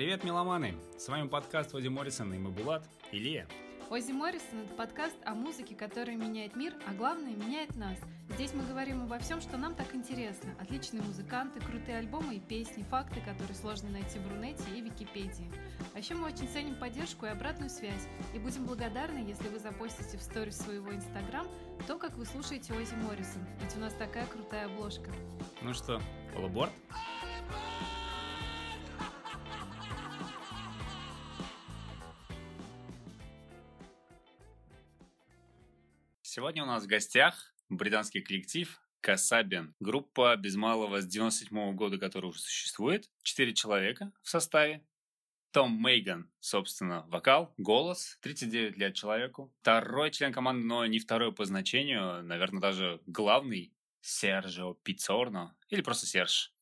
Привет, меломаны! С вами подкаст Ози Моррисон и мы Булат и Лия. Ози Моррисон – это подкаст о музыке, которая меняет мир, а главное – меняет нас. Здесь мы говорим обо всем, что нам так интересно. Отличные музыканты, крутые альбомы и песни, факты, которые сложно найти в Рунете и Википедии. А еще мы очень ценим поддержку и обратную связь, и будем благодарны, если вы запостите в сторис своего Инстаграм то, как вы слушаете Ози Моррисон, ведь у нас такая крутая обложка. Ну что, полуборд? Сегодня у нас в гостях британский коллектив Касабин. Группа без малого с 97 года, которая уже существует. Четыре человека в составе. Том Мейган, собственно, вокал, голос, 39 лет человеку. Второй член команды, но не второй по значению, наверное, даже главный, Сержио Пицорно, или просто Серж.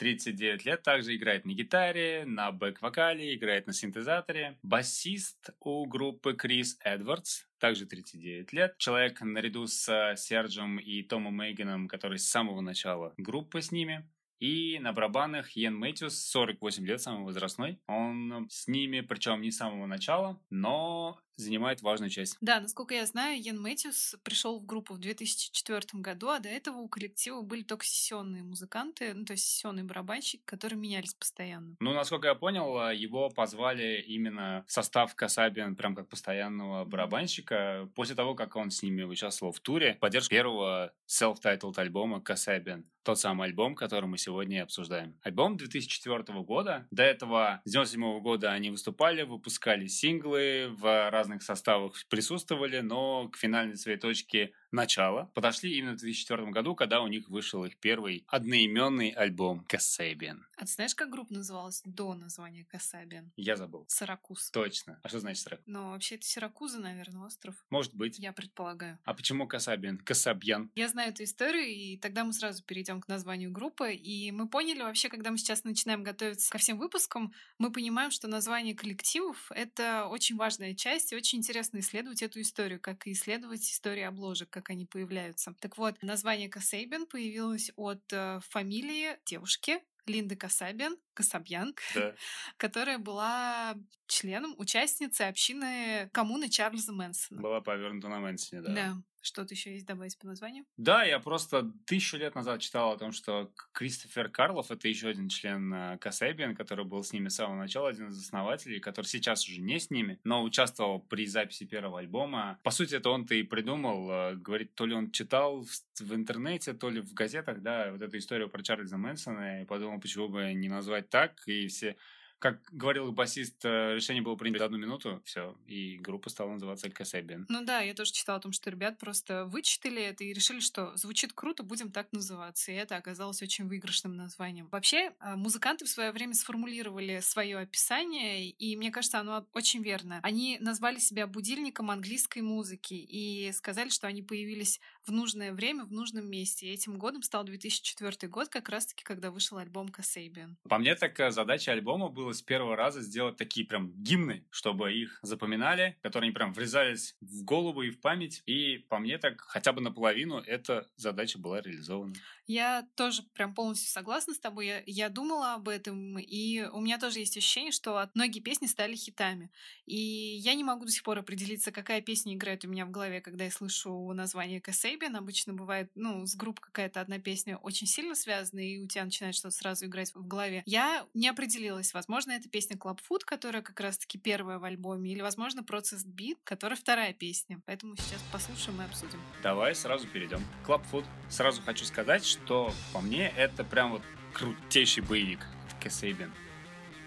39 лет, также играет на гитаре, на бэк-вокале, играет на синтезаторе. Басист у группы Крис Эдвардс, также 39 лет. Человек наряду с Серджем и Томом Мейганом, который с самого начала группы с ними. И на барабанах Йен Мэтьюс, 48 лет, самый возрастной. Он с ними, причем не с самого начала, но занимает важную часть. Да, насколько я знаю, Йен Мэтьюс пришел в группу в 2004 году, а до этого у коллектива были только сессионные музыканты, ну, то есть сессионный барабанщик, которые менялись постоянно. Ну, насколько я понял, его позвали именно в состав Касабин, прям как постоянного барабанщика, после того, как он с ними участвовал в туре, поддержка первого self-titled альбома Касабин. Тот самый альбом, который мы сегодня и обсуждаем. Альбом 2004 года. До этого, с 97 года они выступали, выпускали синглы в разных разных составах присутствовали, но к финальной своей точке начала подошли именно в 2004 году, когда у них вышел их первый одноименный альбом «Кассабиан». А ты знаешь, как группа называлась до названия «Кассабиан»? Я забыл. «Саракуз». Точно. А что значит «Саракуз»? Ну, вообще это Сиракуза, наверное, остров. Может быть. Я предполагаю. А почему «Кассабиан»? «Кассабьян». Я знаю эту историю, и тогда мы сразу перейдем к названию группы. И мы поняли вообще, когда мы сейчас начинаем готовиться ко всем выпускам, мы понимаем, что название коллективов — это очень важная часть, и очень интересно исследовать эту историю, как и исследовать историю обложек, как они появляются. Так вот, название Касейбен появилось от э, фамилии девушки, Линды Касабиан, Касабьян, да. которая была членом, участницей общины коммуны Чарльза Мэнсона. Была повернута на Мэнсоне, да. Да. Что-то еще есть добавить по названию? Да, я просто тысячу лет назад читал о том, что Кристофер Карлов это еще один член э, Касэбиан, который был с ними с самого начала, один из основателей, который сейчас уже не с ними, но участвовал при записи первого альбома. По сути, это он-то и придумал. Э, говорит, то ли он читал в, в интернете, то ли в газетах, да, вот эту историю про Чарльза Мэнсона, и подумал, почему бы не назвать так, и все как говорил басист, э, решение было принято за одну минуту, все, и группа стала называться Касебиан. Ну да, я тоже читала о том, что ребят просто вычитали это и решили, что звучит круто, будем так называться. И это оказалось очень выигрышным названием. Вообще, а, музыканты в свое время сформулировали свое описание, и мне кажется, оно очень верно. Они назвали себя будильником английской музыки и сказали, что они появились в нужное время, в нужном месте. И этим годом стал 2004 год, как раз-таки, когда вышел альбом Касейбиан. По мне, так э, задача альбома была было с первого раза сделать такие прям гимны, чтобы их запоминали, которые они прям врезались в голову и в память. И по мне так хотя бы наполовину эта задача была реализована. Я тоже прям полностью согласна с тобой. Я, я думала об этом, и у меня тоже есть ощущение, что многие песни стали хитами. И я не могу до сих пор определиться, какая песня играет у меня в голове, когда я слышу название Касейбин. Обычно бывает, ну, с групп какая-то одна песня очень сильно связана, и у тебя начинает что-то сразу играть в голове. Я не определилась. Возможно, это песня Club Food, которая как раз-таки первая в альбоме, или, возможно, Process Beat, которая вторая песня. Поэтому сейчас послушаем и обсудим. Давай сразу перейдем. Club Food. Сразу хочу сказать, что по мне это прям вот крутейший боевик. Кэсейбин.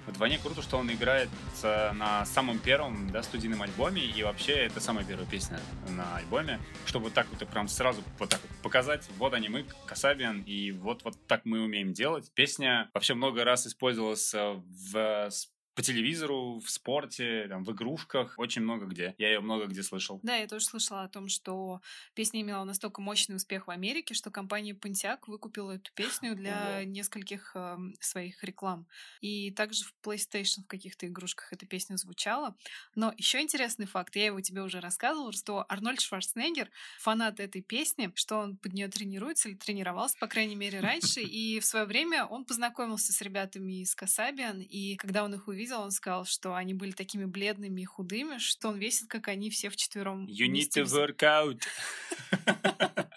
Вдвойне круто, что он играет на самом первом да, студийном альбоме, и вообще это самая первая песня на альбоме, чтобы так вот прям сразу вот так вот показать, вот они мы, Касабиан, и вот, вот так мы умеем делать. Песня вообще много раз использовалась э, в по телевизору, в спорте, там, в игрушках, очень много где. Я ее много где слышал. Да, я тоже слышала о том, что песня имела настолько мощный успех в Америке, что компания Pontiac выкупила эту песню для Ого. нескольких э, своих реклам. И также в PlayStation в каких-то игрушках эта песня звучала. Но еще интересный факт, я его тебе уже рассказывала, что Арнольд Шварценеггер фанат этой песни, что он под нее тренируется или тренировался, по крайней мере, раньше. И в свое время он познакомился с ребятами из Касабиан, и когда он их увидел, видел, он сказал, что они были такими бледными и худыми, что он весит, как они все вчетвером. You need to work out.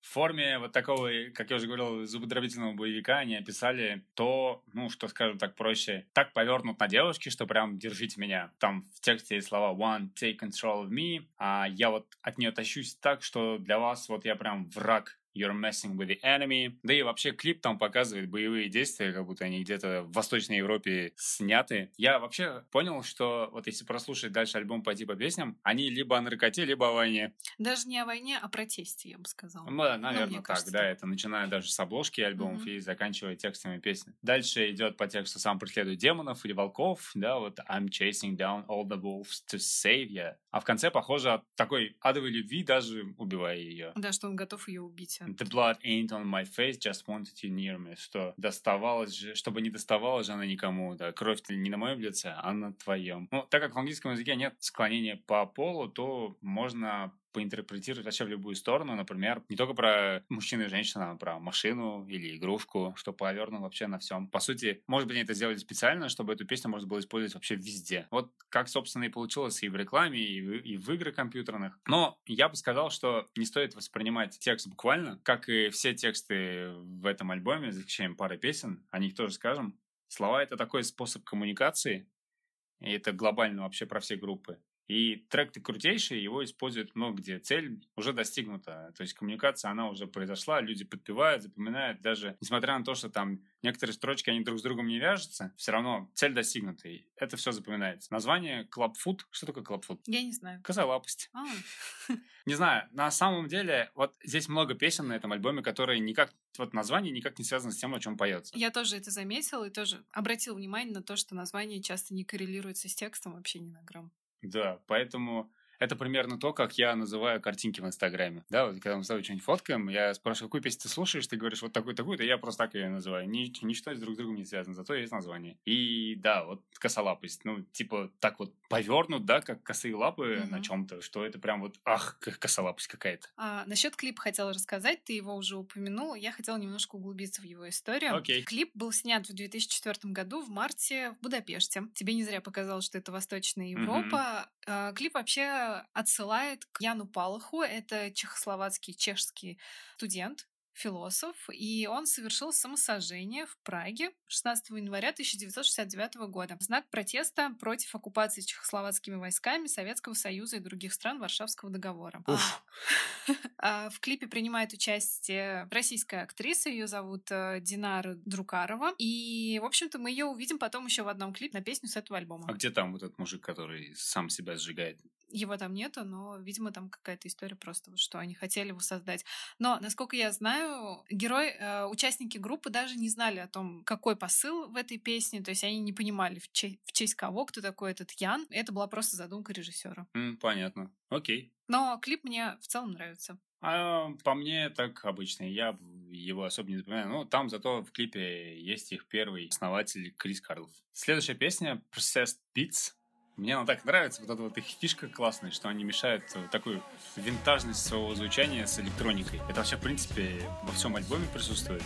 В форме вот такого, как я уже говорил, зубодробительного боевика они описали то, ну, что, скажем так, проще, так повернут на девушке, что прям держите меня. Там в тексте есть слова one, take control of me, а я вот от нее тащусь так, что для вас вот я прям враг, You're messing with the enemy. Да и вообще клип там показывает боевые действия, как будто они где-то в Восточной Европе сняты. Я вообще понял, что вот если прослушать дальше альбом «Пойти по песням», они либо о наркоте, либо о войне. Даже не о войне, а о протесте, я бы сказала. Ну, да, наверное, ну, так, кажется, да. Это начиная даже с обложки альбомов mm-hmm. и заканчивая текстами песен. Дальше идет по тексту «Сам преследует демонов» или «Волков», да, вот «I'm chasing down all the wolves to save you». А в конце, похоже, от такой адовой любви даже убивая ее. Да, что он готов ее убить. The blood ain't on my face, just wanted you near me. Что доставалось же, чтобы не доставалась же она никому, да, кровь не на моем лице, а на твоем. Ну, так как в английском языке нет склонения по полу, то можно поинтерпретировать вообще в любую сторону, например, не только про мужчину и женщину, а про машину или игрушку, что повернуто вообще на всем. По сути, может быть, они это сделали специально, чтобы эту песню можно было использовать вообще везде. Вот как, собственно, и получилось и в рекламе, и в, и в играх компьютерных. Но я бы сказал, что не стоит воспринимать текст буквально, как и все тексты в этом альбоме, за исключением пары песен, о них тоже скажем. Слова — это такой способ коммуникации, и это глобально вообще про все группы. И трек-то крутейший, его используют много где. Цель уже достигнута. То есть коммуникация, она уже произошла, люди подпевают, запоминают. Даже несмотря на то, что там некоторые строчки, они друг с другом не вяжутся, все равно цель достигнута. И это все запоминается. Название Club Food. Что такое Club Food? Я не знаю. Козолапость. А. Не знаю, на самом деле, вот здесь много песен на этом альбоме, которые никак, вот название никак не связано с тем, о чем поется. Я тоже это заметила и тоже обратил внимание на то, что название часто не коррелируется с текстом вообще ни на грамм. Да, поэтому это примерно то, как я называю картинки в Инстаграме. Да, вот когда мы с тобой что-нибудь фоткаем, я спрашиваю, какую песню ты слушаешь, ты говоришь вот такую-такую, то я просто так ее называю. Ни, ничто с друг с другом не связано, зато есть название. И да, вот косолапость, ну, типа так вот повернут, да, как косые лапы mm-hmm. на чем-то, что это прям вот, ах, косолапость какая-то. А, насчет клипа хотела рассказать, ты его уже упомянул, я хотела немножко углубиться в его историю. Okay. Клип был снят в 2004 году в марте в Будапеште. Тебе не зря показалось, что это Восточная Европа. Mm-hmm. А, клип вообще отсылает к Яну Палаху. Это чехословацкий, чешский студент, философ, и он совершил самосожжение в Праге 16 января 1969 года в знак протеста против оккупации чехословацкими войсками Советского Союза и других стран Варшавского договора. А, а, в клипе принимает участие российская актриса, ее зовут э, Динара Друкарова, и, в общем-то, мы ее увидим потом еще в одном клипе на песню с этого альбома. А где там вот этот мужик, который сам себя сжигает? Его там нету, но, видимо, там какая-то история просто, что они хотели его создать. Но, насколько я знаю, герой, э, участники группы даже не знали о том, какой посыл в этой песне, то есть они не понимали, в, честь, в честь кого, кто такой этот Ян. Это была просто задумка режиссера. Mm, понятно. Окей. Но клип мне в целом нравится. А по мне так обычно. Я его особо не запоминаю. Но там зато в клипе есть их первый основатель Крис Карлов. Следующая песня Processed Beats мне она так нравится, вот эта вот их фишка классная, что они мешают такую винтажность своего звучания с электроникой. Это вообще, в принципе, во всем альбоме присутствует.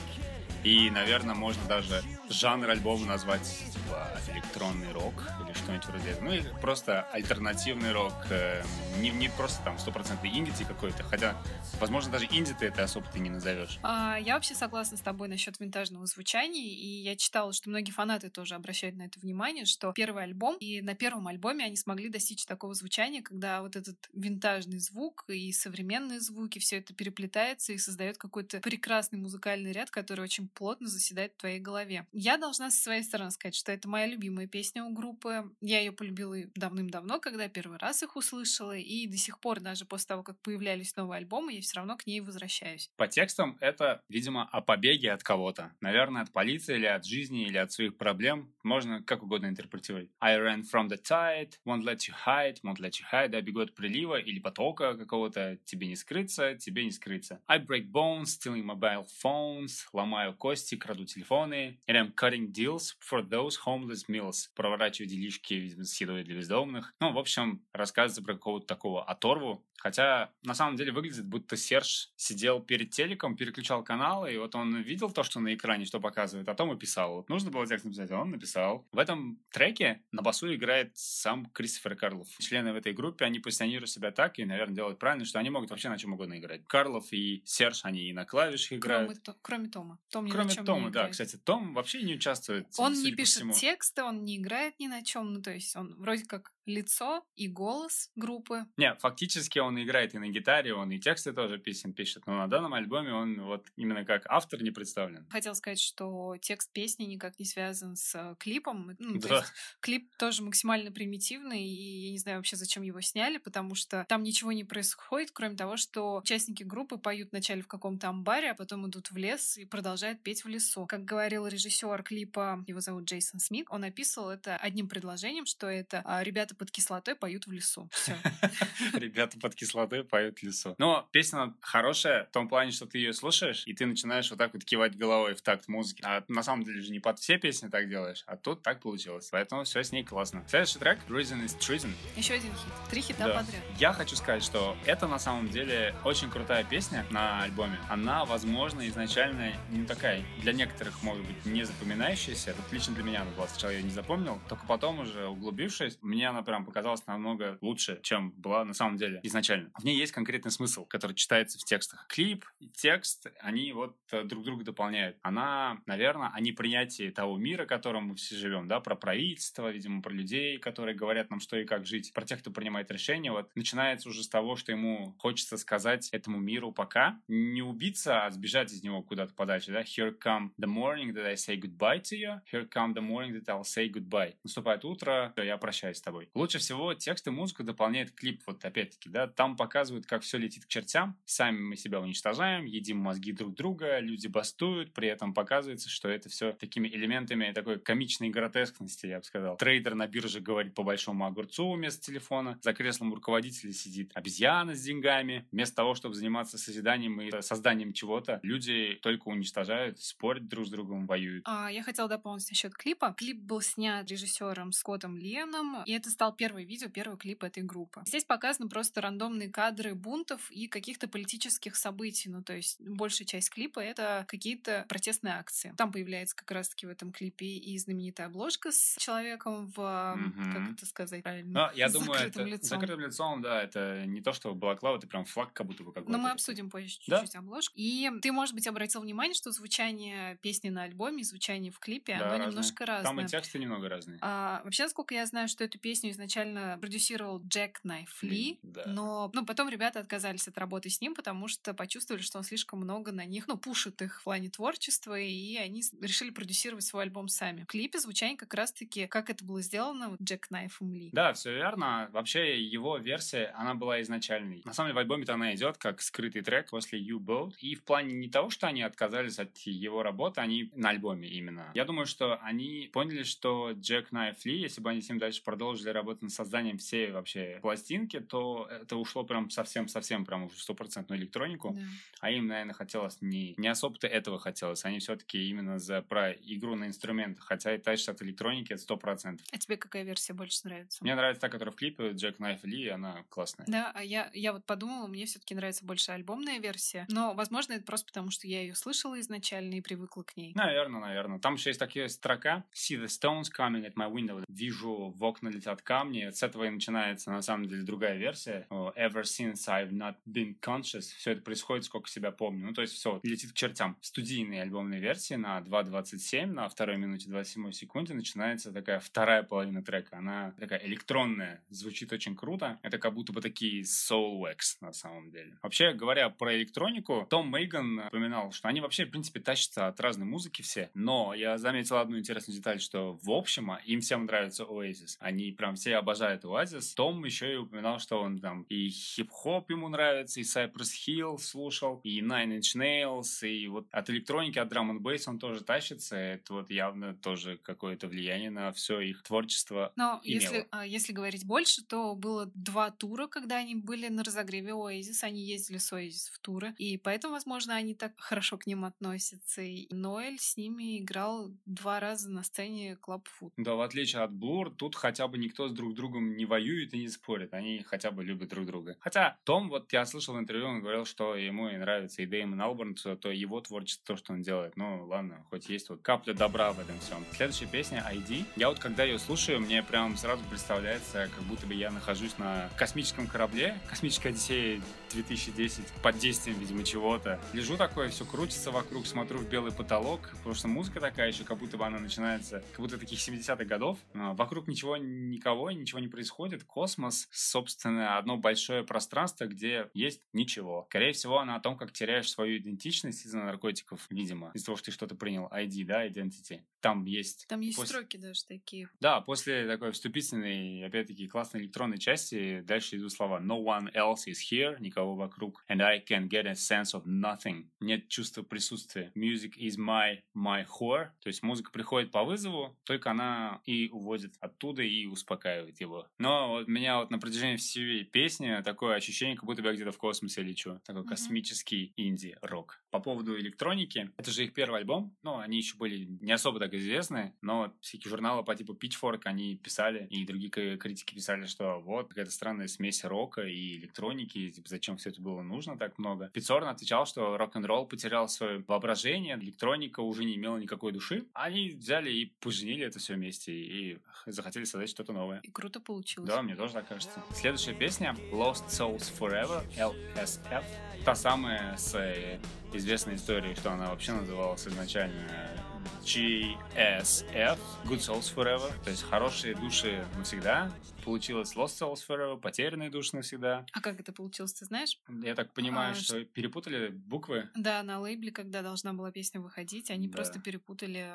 И, наверное, можно даже жанр альбома назвать типа электронный рок или что-нибудь вроде этого. Ну, или просто альтернативный рок. Э, не, не просто там стопроцентный инди какой-то, хотя, возможно, даже инди ты это особо ты не назовешь. А, я вообще согласна с тобой насчет винтажного звучания, и я читала, что многие фанаты тоже обращают на это внимание, что первый альбом, и на первом альбоме они смогли достичь такого звучания, когда вот этот винтажный звук и современные звуки, все это переплетается и создает какой-то прекрасный музыкальный ряд, который очень плотно заседает в твоей голове. Я должна со своей стороны сказать, что это моя любимая песня у группы. Я ее полюбила давным-давно, когда первый раз их услышала, и до сих пор, даже после того, как появлялись новые альбомы, я все равно к ней возвращаюсь. По текстам это, видимо, о побеге от кого-то. Наверное, от полиции или от жизни, или от своих проблем. Можно как угодно интерпретировать. I ran from the tide, won't let you hide, won't let you hide. Я бегу от прилива или потока какого-то. Тебе не скрыться, тебе не скрыться. I break bones, stealing mobile phones, ломаю кости, краду телефоны. Или там cutting deals for those homeless meals. Проворачиваю делишки, видимо, с едой для бездомных. Ну, в общем, рассказывается про какого-то такого оторву, Хотя на самом деле выглядит, будто Серж сидел перед телеком, переключал каналы, и вот он видел то, что на экране, что показывает, а том и писал. Вот нужно было текст написать, а он написал. В этом треке на басу играет сам Кристофер Карлов. Члены в этой группе, они позиционируют себя так и, наверное, делают правильно, что они могут вообще на чем угодно играть. Карлов и Серж, они и на клавишах играют. Кроме, кроме Тома. Том кроме Тома, да. Кстати, Том вообще не участвует. Он не пишет тексты, он не играет ни на чем. Ну, то есть он вроде как лицо и голос группы. Не, фактически он играет и на гитаре, он и тексты тоже песен пишет, но на данном альбоме он вот именно как автор не представлен. Хотел сказать, что текст песни никак не связан с э, клипом. Ну, да. есть, клип тоже максимально примитивный, и я не знаю вообще, зачем его сняли, потому что там ничего не происходит, кроме того, что участники группы поют вначале в каком-то амбаре, а потом идут в лес и продолжают петь в лесу. Как говорил режиссер клипа, его зовут Джейсон Смит, он описывал это одним предложением, что это а, ребята ребята под кислотой поют в лесу. Все. Ребята под кислотой поют в лесу. Но песня хорошая в том плане, что ты ее слушаешь, и ты начинаешь вот так вот кивать головой в такт музыки. А на самом деле же не под все песни так делаешь, а тут так получилось. Поэтому все с ней классно. Следующий трек Reason is Treason. Еще один хит. Три хита да. подряд. Я хочу сказать, что это на самом деле очень крутая песня на альбоме. Она, возможно, изначально не такая. Для некоторых, может быть, не запоминающаяся. Вот лично для меня она была. Сначала я ее не запомнил. Только потом уже углубившись, мне она прям показалась намного лучше, чем была на самом деле изначально. В ней есть конкретный смысл, который читается в текстах. Клип и текст, они вот э, друг друга дополняют. Она, наверное, о непринятии того мира, в котором мы все живем, да, про правительство, видимо, про людей, которые говорят нам, что и как жить, про тех, кто принимает решения. Вот начинается уже с того, что ему хочется сказать этому миру пока, не убиться, а сбежать из него куда-то подальше, да. Here come the morning that I say goodbye to you. Here come the morning that I'll say goodbye. Наступает утро, я прощаюсь с тобой. Лучше всего текст и музыку дополняет клип, вот опять-таки, да, там показывают, как все летит к чертям, сами мы себя уничтожаем, едим мозги друг друга, люди бастуют, при этом показывается, что это все такими элементами такой комичной гротескности, я бы сказал. Трейдер на бирже говорит по большому огурцу вместо телефона, за креслом руководителя сидит обезьяна с деньгами, вместо того, чтобы заниматься созиданием и созданием чего-то, люди только уничтожают, спорят друг с другом, воюют. А, я хотела дополнить насчет клипа. Клип был снят режиссером Скоттом Леном, и это стал первое видео, первый клип этой группы. Здесь показаны просто рандомные кадры бунтов и каких-то политических событий. Ну, то есть большая часть клипа — это какие-то протестные акции. Там появляется как раз-таки в этом клипе и знаменитая обложка с человеком в, mm-hmm. как это сказать правильно? Ну, я с думаю, закрытым это лицом. закрытым лицом, да, это не то, что балаклава, это прям флаг как будто бы какой-то. Но мы обсудим позже чуть-чуть да? обложку. И ты, может быть, обратил внимание, что звучание песни на альбоме и звучание в клипе, да, оно разные. немножко разное. Там и тексты немного разные. А, вообще, насколько я знаю, что эту песню изначально продюсировал Джек Найф Ли, да. но ну, потом ребята отказались от работы с ним, потому что почувствовали, что он слишком много на них, ну, пушит их в плане творчества, и они решили продюсировать свой альбом сами. В клипе звучание как раз-таки, как это было сделано Джек Найфом Ли. Да, все верно. Вообще, его версия, она была изначальной. На самом деле, в альбоме-то она идет как скрытый трек после You Boat. И в плане не того, что они отказались от его работы, они на альбоме именно. Я думаю, что они поняли, что Джек Найф Ли, если бы они с ним дальше продолжили работать над созданием всей вообще пластинки, то это ушло прям совсем-совсем прям уже стопроцентную электронику. Да. А им, наверное, хотелось не, не особо-то этого хотелось. Они все-таки именно за про игру на инструментах. Хотя и тащат от электроники это сто процентов. А тебе какая версия больше нравится? Мне нравится та, которая в клипе Джек Найф Ли, она классная. Да, а я, я вот подумала, мне все-таки нравится больше альбомная версия. Но, возможно, это просто потому, что я ее слышала изначально и привыкла к ней. Наверное, наверное. Там еще есть такая строка See the stones coming at my window. Вижу в окна летят камни. С этого и начинается на самом деле другая версия. Ever since I've not been conscious. Все это происходит, сколько себя помню. Ну, то есть все, летит к чертям. Студийные альбомные версии на 2.27, на второй минуте 27 секунде начинается такая вторая половина трека. Она такая электронная, звучит очень круто. Это как будто бы такие soul wax на самом деле. Вообще, говоря про электронику, Том Мейган упоминал, что они вообще, в принципе, тащатся от разной музыки все. Но я заметил одну интересную деталь, что в общем им всем нравится Oasis. Они прям прям все обожают Oasis. Том еще и упоминал, что он там и хип-хоп ему нравится, и Cypress Hill слушал, и Nine Inch Nails, и вот от электроники, от драм н он тоже тащится. Это вот явно тоже какое-то влияние на все их творчество Но имело. если, а, если говорить больше, то было два тура, когда они были на разогреве Oasis, они ездили с Oasis в туры, и поэтому, возможно, они так хорошо к ним относятся. И Ноэль с ними играл два раза на сцене Club Food. Да, в отличие от Blur, тут хотя бы никто с друг другом не воюет и не спорит, они хотя бы любят друг друга. Хотя Том, вот я слышал в интервью, он говорил, что ему и нравится и Дэймон Алберн, то его творчество, то, что он делает. Ну, ладно, хоть есть вот капля добра в этом всем. Следующая песня ID. Я вот когда ее слушаю, мне прям сразу представляется, как будто бы я нахожусь на космическом корабле, космическая Одиссея 2010, под действием, видимо, чего-то. Лежу такое, все крутится вокруг, смотрю в белый потолок, потому что музыка такая еще, как будто бы она начинается, как будто таких 70-х годов. А, вокруг ничего, никого, ничего не происходит. Космос, собственно, одно большое пространство, где есть ничего. Скорее всего, она о том, как теряешь свою идентичность из-за наркотиков, видимо, из-за того, что ты что-то принял. ID, да, identity. Там есть... Там есть после... строки даже такие. Да, после такой вступительной, опять-таки, классной электронной части дальше идут слова No one else is here, никого вокруг, and I can get a sense of nothing. Нет чувства присутствия. Music is my, my whore. То есть музыка приходит по вызову, только она и уводит оттуда и успокаивает его. Но вот меня вот на протяжении всей песни такое ощущение, как будто бы я где-то в космосе лечу. Такой mm-hmm. космический инди-рок. По поводу электроники, это же их первый альбом. Ну, они еще были не особо так известны, но всякие журналы по типу Pitchfork, они писали, и другие критики писали, что вот какая-то странная смесь рока и электроники, типа, зачем все это было нужно так много. Пиццорн отвечал, что рок-н-ролл потерял свое воображение, электроника уже не имела никакой души. Они взяли и поженили это все вместе и захотели создать что-то новое. И круто получилось. Да, мне тоже так кажется. Следующая песня Lost Souls Forever, LSF. Та самая с э, известной историей, что она вообще называлась изначально GSF, Good Souls Forever, то есть хорошие души навсегда, получилось Lost Souls Forever, потерянные души навсегда. А как это получилось, ты знаешь? Я так понимаю, а, что, что перепутали буквы. Да, на лейбле, когда должна была песня выходить, они да. просто перепутали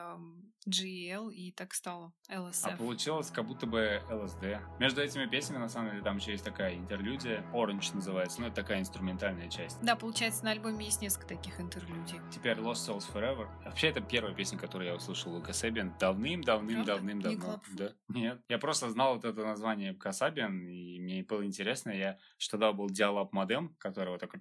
GL и так стало LSF. А получилось как будто бы LSD. Между этими песнями, на самом деле, там еще есть такая интерлюдия, Orange называется, ну это такая инструментальная часть. Да, получается, на альбоме есть несколько таких интерлюдий. Теперь Lost Souls Forever. Вообще, это первая песня, которую я услышал у Касебин давным-давным-давным-давно. Да. Нет. Я просто знал вот это название название Касабиан, и мне было интересно, я что тогда был диалог модем, который вот такой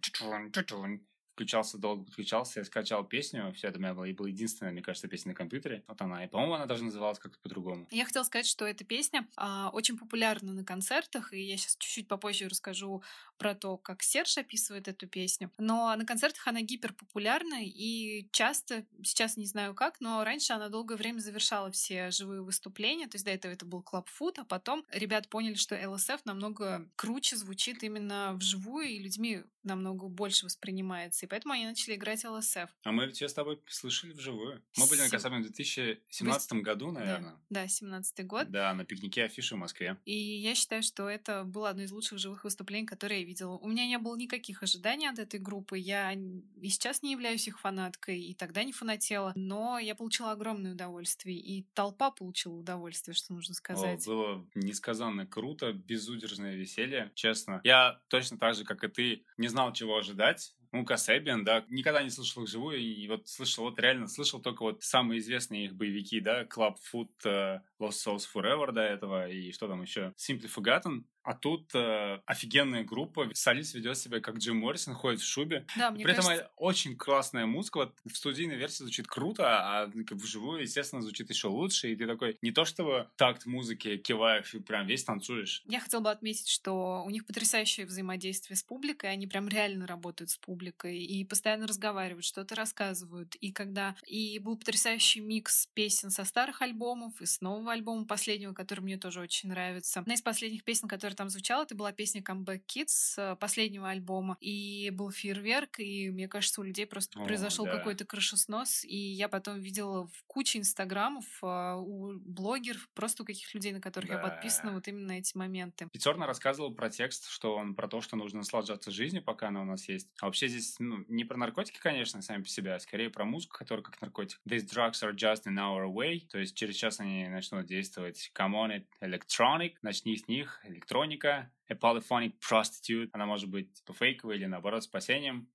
включался, долго подключался, я скачал песню, все это у меня было, и была единственная, мне кажется, песня на компьютере. Вот она, и, по-моему, она даже называлась как-то по-другому. Я хотела сказать, что эта песня а, очень популярна на концертах, и я сейчас чуть-чуть попозже расскажу про то, как Серж описывает эту песню. Но на концертах она гиперпопулярна, и часто, сейчас не знаю как, но раньше она долгое время завершала все живые выступления, то есть до этого это был Food, а потом ребят поняли, что LSF намного круче звучит именно вживую, и людьми намного больше воспринимается и поэтому они начали играть ЛСФ. А мы ведь ее с тобой слышали вживую. Мы были на Касабе в 2017 Вы... году, наверное. Да, да 17 год. Да, на пикнике афиши в Москве. И я считаю, что это было одно из лучших живых выступлений, которые я видела. У меня не было никаких ожиданий от этой группы. Я и сейчас не являюсь их фанаткой, и тогда не фанатела, но я получила огромное удовольствие, и толпа получила удовольствие, что нужно сказать. О, было несказанно круто, безудержное веселье, честно. Я точно так же, как и ты, не знал, чего ожидать. Ну, Касебиан, да, никогда не слышал их живую, и вот слышал, вот реально слышал только вот самые известные их боевики, да, Club Foot, uh, Lost Souls Forever до этого, и что там еще, Simply Forgotten, а тут э, офигенная группа. Солист ведет себя как Джим Моррисон, ходит в шубе. Да, мне При кажется... этом очень классная музыка. Вот в студийной версии звучит круто, а как вживую, естественно, звучит еще лучше. И ты такой не то чтобы такт музыки киваешь и прям весь танцуешь. Я хотела бы отметить, что у них потрясающее взаимодействие с публикой. Они прям реально работают с публикой и постоянно разговаривают, что-то рассказывают. И когда... И был потрясающий микс песен со старых альбомов и с нового альбома последнего, который мне тоже очень нравится. Одна из последних песен, которая там звучала, это была песня Comeback Kids э, последнего альбома. И был фейерверк, и мне кажется, у людей просто О, произошел да. какой-то крышеснос. И я потом видела в куче инстаграмов а, у блогеров, просто у каких людей, на которых я Да. подписана, вот именно эти моменты. Пятерна рассказывал про текст, что он про то, что нужно наслаждаться жизнью, пока она у нас есть. А вообще здесь ну, не про наркотики, конечно, сами по себе, а скорее про музыку, которая как наркотик. These drugs are just an hour away. То есть через час они начнут действовать. Come on it, electronic. Начни с них. Электроника. A polyphonic prostitute. Она может быть типа фейковой или наоборот спасением.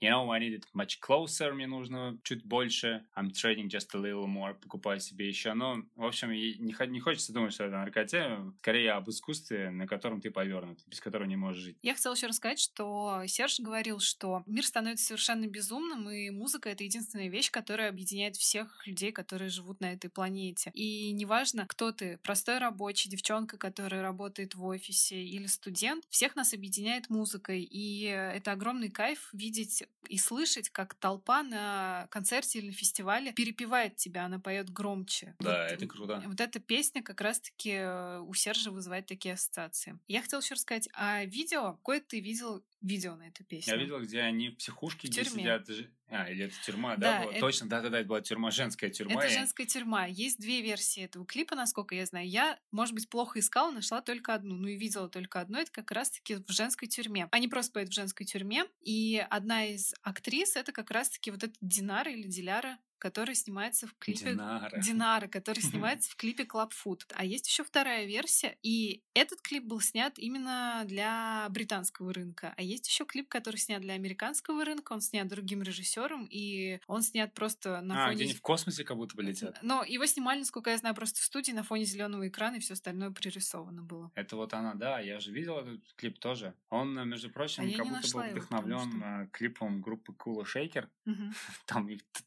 You know, I need it much closer, мне нужно чуть больше. I'm trading just a little more, покупаю себе еще. Ну, в общем, не, не хочется думать, что это наркоте, скорее об искусстве, на котором ты повернут, без которого не можешь жить. Я хотела еще рассказать, что Серж говорил, что мир становится совершенно безумным, и музыка — это единственная вещь, которая объединяет всех людей, которые живут на этой планете. И неважно, кто ты, простой рабочий, девчонка, которая работает в офисе, или студент, всех нас объединяет музыкой. И это огромный кайф видеть и слышать, как толпа на концерте или на фестивале перепевает тебя, она поет громче. Да, Вот это круто. вот эта песня как раз-таки э, у Сержа вызывает такие ассоциации. Я хотела еще рассказать о видео. Какое ты видел видео на эту песню? Я видел, где они в психушке, В где тюрьме. сидят... А, или это тюрьма, да, Да, была? это- Точно, да-да-да, это была тюрьма, женская тюрьма. Это и- женская тюрьма. Есть две версии этого клипа, насколько я знаю. Я, может быть, плохо искала, нашла только одну. Ну и видела только одну. Это как раз-таки в женской тюрьме. Они просто поют в женской тюрьме. И одна из актрис — это как раз-таки вот эта Динара или Диляра, которая снимается в клипе... Динара. Динара, который снимается в клипе Club Food. А есть еще вторая версия, и этот клип был снят именно для британского рынка. А есть еще клип, который снят для американского рынка, он снят другим режиссером, и он снят просто на А, фоне... где они в космосе как будто бы летят. Но его снимали, насколько я знаю, просто в студии на фоне зеленого экрана, и все остальное пририсовано было. Это вот она, да, я же видел этот клип тоже. Он, э, между прочим, А как будто был нашла его, вдохновлен что- э, клипом группы Кула Шейкер. Мгм. Там их т-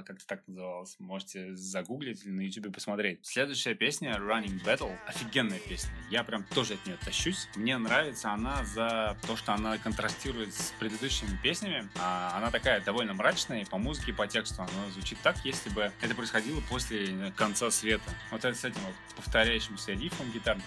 Татва, как-то так называлось. Можете загуглить или на ютубе посмотреть. Следующая песня Running Battle. Офигенная песня. Я прям тоже от нее тащусь. Мне нравится она за то, что она контрастирует с предыдущими песнями. А она такая довольно мрачная и по музыке, и по тексту. Она звучит так, если бы это происходило после конца света. Вот это с этим вот повторяющимся рифом гитар.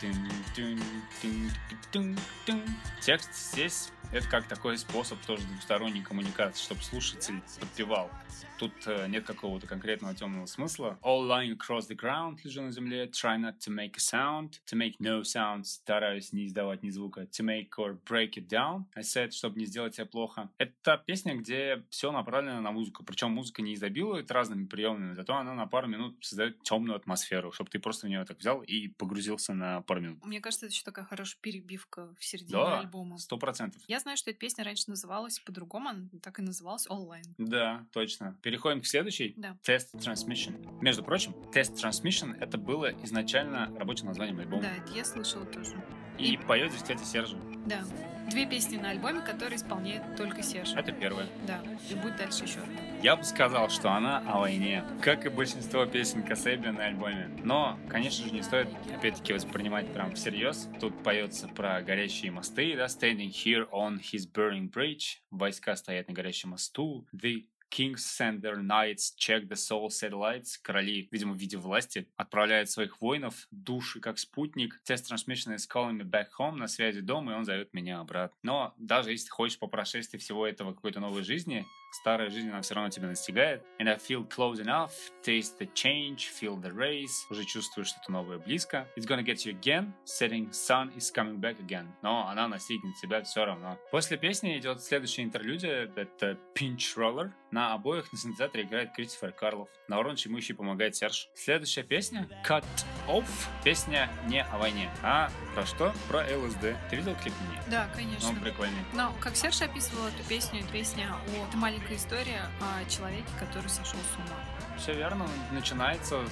Текст здесь это как такой способ тоже двусторонней коммуникации, чтобы слушатель подпевал. Тут э, нет какого-то конкретного темного смысла. All lying across the ground, лежу на земле. Try not to make a sound. To make no sound, стараюсь не издавать ни звука. To make or break it down. I said, чтобы не сделать тебе плохо. Это песня, где все направлено на музыку. Причем музыка не изобилует разными приемами, зато она на пару минут создает темную атмосферу, чтобы ты просто в нее так взял и погрузился на пару минут. Мне кажется, это еще такая хорошая перебивка в середине Да, альбома. сто процентов. Я знаю, что эта песня раньше называлась по-другому, она так и называлась Online. Да, точно. Переходим к следующей. Да. Test Transmission. Между прочим, Test Transmission это было изначально рабочим названием альбома. Да, это я слышала тоже. И поет здесь, кстати, Сержа. Да. Две песни на альбоме, которые исполняет только Серж. Это первое. Да. И будет дальше еще одна. Я бы сказал, что она о войне, как и большинство песен Касеби на альбоме. Но, конечно же, не стоит, опять-таки, воспринимать прям всерьез. Тут поется про горящие мосты, да, standing here on his burning bridge. Войска стоят на горящем мосту. The Kings send their knights, check the soul satellites. Короли, видимо, в виде власти, отправляют своих воинов, души как спутник. Test transmission is calling me back home, на связи дома, и он зовет меня обратно. Но даже если хочешь по прошествии всего этого какой-то новой жизни, старая жизнь, она все равно тебя настигает. And I feel close enough, taste the change, feel the race. Уже чувствую что-то новое близко. It's gonna get you again, setting sun is coming back again. Но она настигнет тебя все равно. После песни идет следующая интерлюдия, это Pinch Roller. На обоих на синтезаторе играет Кристофер Карлов. На уроне ему еще помогает Серж. Следующая песня Cut Off. Песня не о войне, а про что? Про ЛСД. Ты видел клип ней? Да, конечно. Он прикольный. Но, как Серж описывал эту песню, песня о... Это маленькая история о человеке, который сошел с ума. Все верно. Начинается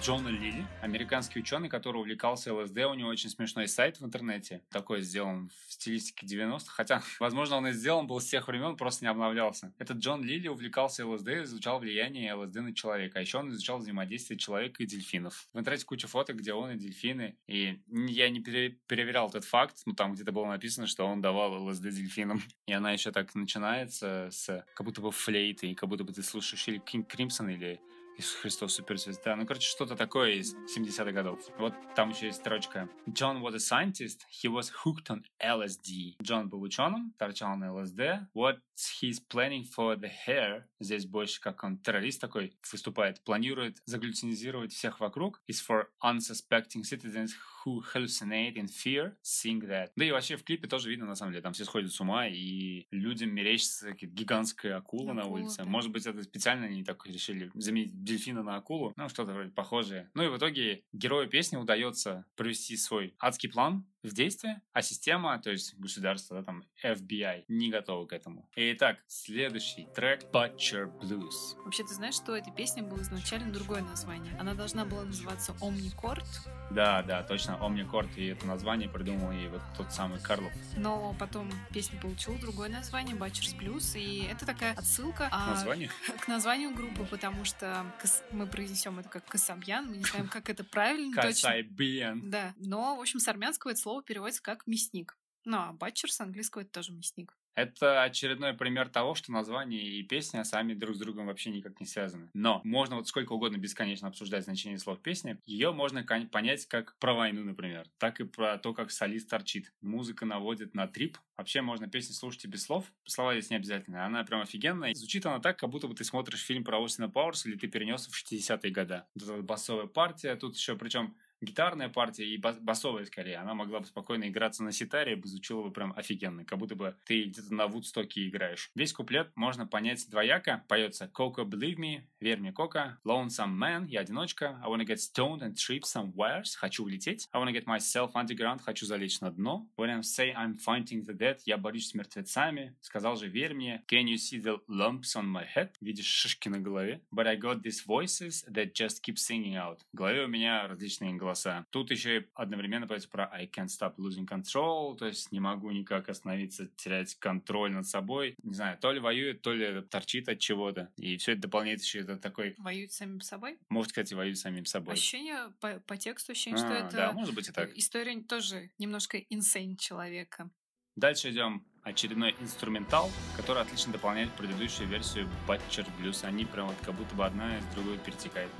Джона Лили, американский ученый, который увлекался ЛСД. У него очень смешной сайт в интернете. Такой сделан в стилистике 90-х. Хотя, возможно, он и сделан был с тех времен, просто не обновлялся. Этот Джон Лили увлекался ЛСД, изучал влияние ЛСД на человека. А еще он изучал взаимодействие человека и дельфинов. В интернете куча фоток, где он и дельфины. И я не пере- переверял этот факт, но там где-то было написано, что он давал ЛСД дельфинам. И она еще так начинается с как будто бы флейты, и как будто бы ты слушаешь или Кинг Кримсон, или Иисус Христос суперзвезда. Ну, короче, что-то такое из 70-х годов. Вот там еще есть строчка. John was a scientist. He was hooked on LSD. Джон был ученым, торчал на ЛСД. What he's planning for the hair. Здесь больше как он террорист такой выступает. Планирует заглютинизировать всех вокруг. Is for unsuspecting citizens who hallucinate in fear, seeing that. Да и вообще в клипе тоже видно, на самом деле, там все сходят с ума, и людям мерещится гигантская акула, акула на улице. Да. Может быть, это специально они так решили заменить дельфина на акулу, ну, что-то вроде похожее. Ну и в итоге герою песни удается провести свой адский план, в действие, а система, то есть государство, да, там FBI, не готова к этому. Итак, следующий трек Butcher Blues. Вообще, ты знаешь, что этой песни было изначально другое название? Она должна была называться Omnicord. Да, да, точно, Omnicord, и это название придумал ей вот тот самый Карлов. Но потом песня получила другое название, Butcher's Blues, и это такая отсылка а, название? к названию группы, потому что мы произнесем это как Касабьян, мы не знаем, как это правильно. Касайбьян. Да, но, в общем, с армянского это слово переводится как мясник. Ну, а батчер с английского это тоже мясник. Это очередной пример того, что название и песня сами друг с другом вообще никак не связаны. Но можно вот сколько угодно бесконечно обсуждать значение слов песни, ее можно понять как про войну, например, так и про то, как солист торчит. Музыка наводит на трип. Вообще можно песню слушать и без слов. Слова здесь не обязательно. Она прям офигенная. Звучит она так, как будто бы ты смотришь фильм про Остина Пауэрс или ты перенес в 60-е годы. Вот эта басовая партия. Тут еще причем гитарная партия и басовая скорее, она могла бы спокойно играться на ситаре, бы звучала бы прям офигенно, как будто бы ты где-то на Вудстоке играешь. Весь куплет можно понять двояко. Поется Coco Believe Me, Верь мне, Кока, Lonesome Man, я одиночка, I wanna get stoned and trip somewhere, хочу улететь, I wanna get myself underground, хочу залечь на дно, When I say I'm fighting the dead, я борюсь с мертвецами, сказал же верь мне, Can you see the lumps on my head, видишь шишки на голове, But I got these voices that just keep singing out. В голове у меня различные голоса голоса. Тут еще одновременно поется про I can't stop losing control, то есть не могу никак остановиться, терять контроль над собой. Не знаю, то ли воюет, то ли торчит от чего-то. И все это дополняет еще это такой... Воюет самим собой? Может, кстати, воюет самим собой. Ощущение по, по тексту, ощущение, а, что это... Да, может быть и так. История тоже немножко инсейн человека. Дальше идем очередной инструментал, который отлично дополняет предыдущую версию Butcher Blues. Они прям вот как будто бы одна из другой перетекает.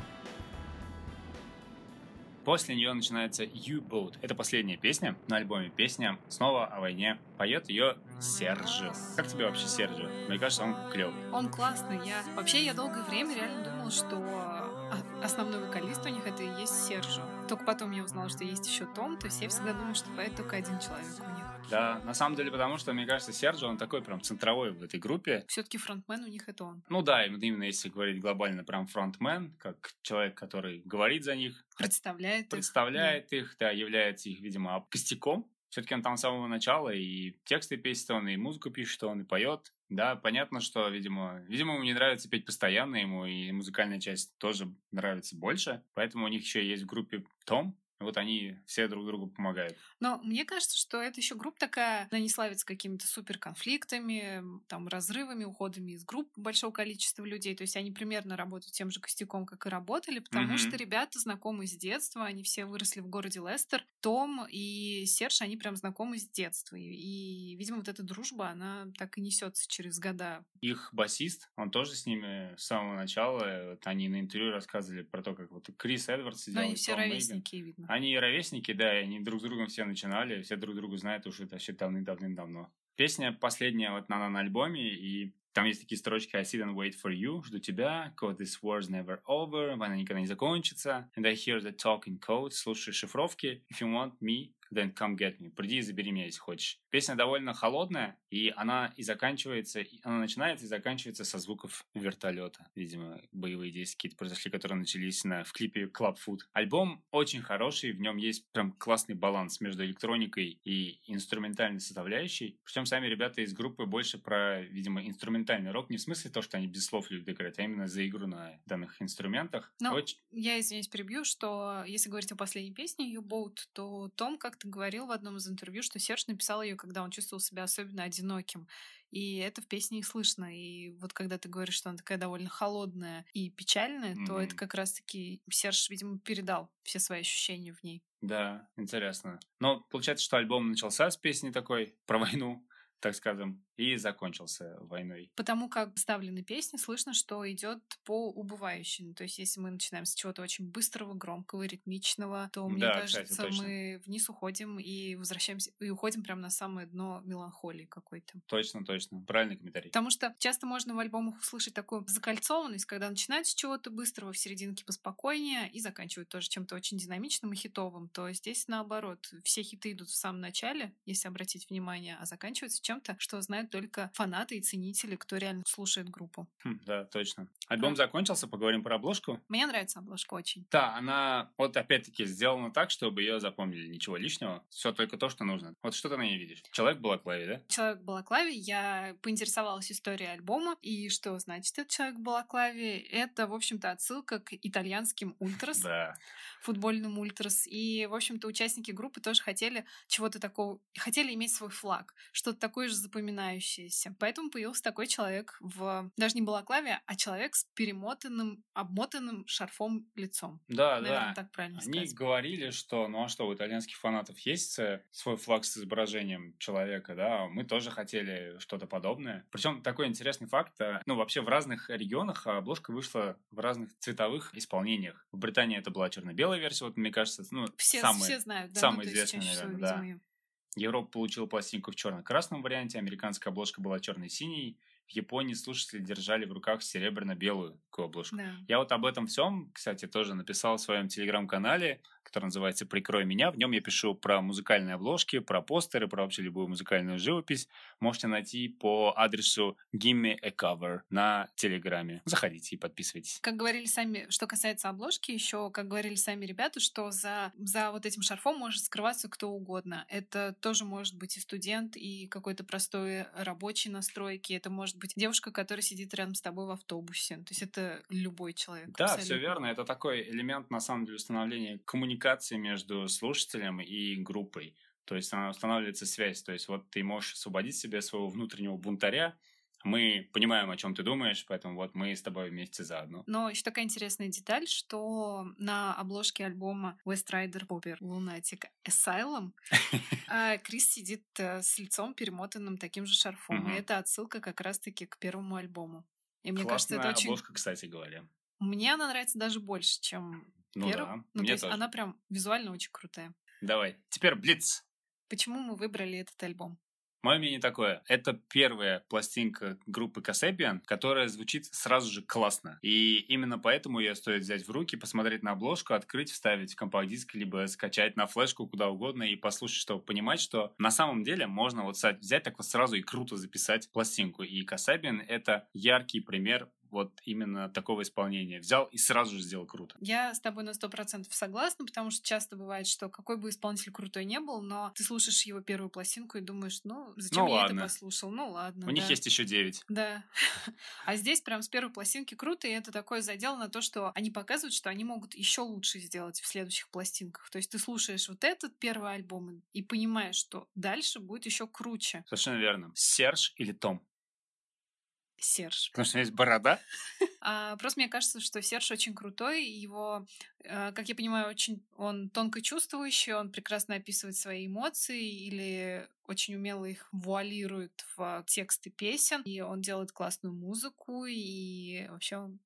После нее начинается U-Boat. Это последняя песня на альбоме. Песня снова о войне. Поет ее Серджи. Как тебе вообще Серджи? Мне кажется, он клевый. Он классный. Я... Вообще, я долгое время реально думала, что основной вокалист у них это и есть Сержу. Только потом я узнала, что есть еще Том, то есть я всегда думала, что поет только один человек у них. Да, на самом деле, потому что, мне кажется, Серджи, он такой прям центровой в этой группе. Все-таки фронтмен у них это он. Ну да, именно если говорить глобально, прям фронтмен, как человек, который говорит за них. Представляет Представляет их, их да, является их, видимо, костяком. Все-таки он там с самого начала и тексты пишет он, и музыку пишет он, и поет. Да, понятно, что, видимо, видимо, ему не нравится петь постоянно, ему и музыкальная часть тоже нравится больше. Поэтому у них еще есть в группе Том, вот они все друг другу помогают. Но мне кажется, что это еще группа такая, она не славится какими-то супер конфликтами, там, разрывами, уходами из групп большого количества людей. То есть они примерно работают тем же костяком, как и работали, потому mm-hmm. что ребята знакомы с детства, они все выросли в городе Лестер. Том и Серж, они прям знакомы с детства. И, видимо, вот эта дружба, она так и несется через года. Их басист, он тоже с ними с самого начала. Вот они на интервью рассказывали про то, как вот Крис Эдвардс сидел. Ну, они все ровесники, Мейган. видно. Они ровесники, да, и они друг с другом все начинали, все друг друга знают уже вообще давным-давным-давно. Песня последняя вот на, на альбоме, и там есть такие строчки I sit and wait for you, жду тебя, cause this war's never over, война никогда не закончится, and I hear the talking code, слушаю шифровки, if you want me, then come get me, приди и забери меня, если хочешь. Песня довольно холодная, и она и заканчивается, она начинается и заканчивается со звуков вертолета. Видимо, боевые действия какие-то произошли, которые начались на, в клипе Club Food. Альбом очень хороший, в нем есть прям классный баланс между электроникой и инструментальной составляющей. Причем сами ребята из группы больше про, видимо, инструментальный рок, не в смысле то, что они без слов любят играть, а именно за игру на данных инструментах. Но очень... я, извиняюсь, перебью, что если говорить о последней песне You Boat, то Том как-то говорил в одном из интервью, что Серж написал ее когда он чувствовал себя особенно одиноким. И это в песне и слышно. И вот когда ты говоришь, что она такая довольно холодная и печальная, mm-hmm. то это как раз-таки Серж, видимо, передал все свои ощущения в ней. Да, интересно. Но получается, что альбом начался с песни такой про войну, так скажем. И закончился войной. Потому как вставлены песни, слышно, что идет по убывающей. То есть, если мы начинаем с чего-то очень быстрого, громкого, ритмичного, то, мне Да, кажется, кстати, точно. мы вниз уходим и возвращаемся, и уходим прямо на самое дно меланхолии какой-то. Точно, точно. Правильный комментарий. Потому что часто можно в альбомах услышать такую закольцованность, когда начинают с чего-то быстрого, в серединке поспокойнее и заканчивают тоже чем-то очень динамичным и хитовым, то здесь наоборот. Все хиты идут в самом начале, если обратить внимание, а заканчиваются чем-то, что знают только фанаты и ценители, кто реально слушает группу. Хм, да, точно. Альбом закончился, поговорим про обложку. Мне нравится обложка очень. Да, она вот опять-таки сделана так, чтобы ее запомнили. Ничего лишнего. Все только то, что нужно. Вот что ты на ней видишь? Человек в балаклаве, да? Человек в балаклаве, я поинтересовалась историей альбома, и что значит этот человек в балаклаве? Это, в общем-то, отсылка к итальянским ультрас, Да. футбольным ультрас. И, в общем-то, участники группы тоже хотели чего-то такого, хотели иметь свой флаг, что-то такое же запоминающееся. Поэтому появился такой человек в, даже не балаклаве, а человек с перемотанным, обмотанным шарфом лицом. Да, Наверное, да. так правильно Они сказать. говорили, что ну а что, у итальянских фанатов есть э, свой флаг с изображением человека, да, мы тоже хотели что-то подобное. Причем такой интересный факт, э, ну вообще в разных регионах обложка вышла в разных цветовых исполнениях. В Британии это была черно-белая версия, вот мне кажется, ну, Все, самая- все знают, да, ну, чаще всего, наверное, да. Европа получила пластинку в черно-красном варианте, американская обложка была черно-синей, в Японии слушатели держали в руках серебряно-белую обложку. Да. Я вот об этом всем, кстати, тоже написал в своем телеграм-канале, который называется «Прикрой меня». В нем я пишу про музыкальные обложки, про постеры, про вообще любую музыкальную живопись. Можете найти по адресу Gimme a Cover на Телеграме. Заходите и подписывайтесь. Как говорили сами, что касается обложки, еще, как говорили сами ребята, что за, за вот этим шарфом может скрываться кто угодно. Это тоже может быть и студент, и какой-то простой рабочий на стройке. Это может быть девушка, которая сидит рядом с тобой в автобусе. То есть это любой человек. Да, абсолютно. все верно. Это такой элемент, на самом деле, установления коммуникации между слушателем и группой. То есть она устанавливается связь. То есть вот ты можешь освободить себе своего внутреннего бунтаря. Мы понимаем, о чем ты думаешь, поэтому вот мы с тобой вместе заодно. Но еще такая интересная деталь, что на обложке альбома West Rider Popper Lunatic Asylum а, Крис сидит э, с лицом перемотанным таким же шарфом. И это отсылка как раз-таки к первому альбому. И мне кажется, Классная это очень... обложка, кстати говоря. Мне она нравится даже больше, чем Ну первый. да, ну, то мне есть тоже. она прям визуально очень крутая. Давай. Теперь Блиц. Почему мы выбрали этот альбом? Мое мнение такое. Это первая пластинка группы Kasabian, которая звучит сразу же классно. И именно поэтому ее стоит взять в руки, посмотреть на обложку, открыть, вставить в компакт-диск, либо скачать на флешку куда угодно и послушать, чтобы понимать, что на самом деле можно вот взять так вот сразу и круто записать пластинку. И Kasabian — это яркий пример вот именно такого исполнения. Взял и сразу же сделал круто. Я с тобой на сто процентов согласна, потому что часто бывает, что какой бы исполнитель крутой не был, но ты слушаешь его первую пластинку и думаешь, ну, зачем Ну я ладно. это послушал? Ну ладно. У них да. есть еще девять. Да. А здесь прям с первой пластинки круто, и это такое задел на то, что они показывают, что они могут еще лучше сделать в следующих пластинках. То есть ты слушаешь вот этот первый альбом и понимаешь, что дальше будет еще круче. Совершенно верно. Серж или Том? Серж. Потому что есть борода. А, просто мне кажется, что Серж очень крутой. Его, э, как я понимаю, очень он тонко чувствующий, он прекрасно описывает свои эмоции или очень умело их вуалирует в тексты песен. И он делает классную музыку, и вообще он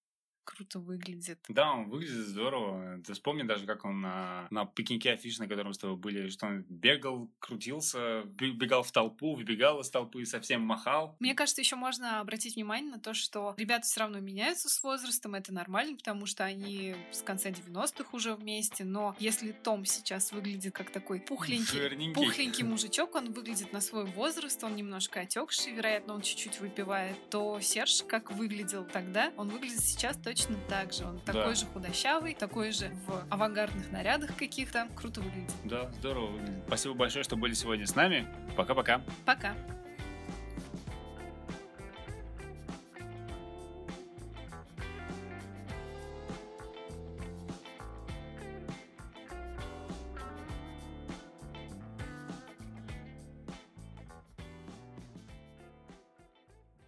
круто выглядит. Да, он выглядит здорово. Ты вспомни даже, как он на, на пикнике афиш, на котором с тобой были, что он бегал, крутился, бе- бегал в толпу, выбегал из толпы, совсем махал. Мне кажется, еще можно обратить внимание на то, что ребята все равно меняются с возрастом, это нормально, потому что они с конца 90-х уже вместе, но если Том сейчас выглядит как такой пухленький, Жирненький. пухленький мужичок, он выглядит на свой возраст, он немножко отекший, вероятно, он чуть-чуть выпивает, то Серж, как выглядел тогда, он выглядит сейчас точно так же. Он такой же худощавый, такой же в авангардных нарядах каких-то. Круто выглядит. Да, здорово выглядит. Спасибо большое, что были сегодня с нами. Пока-пока. Пока.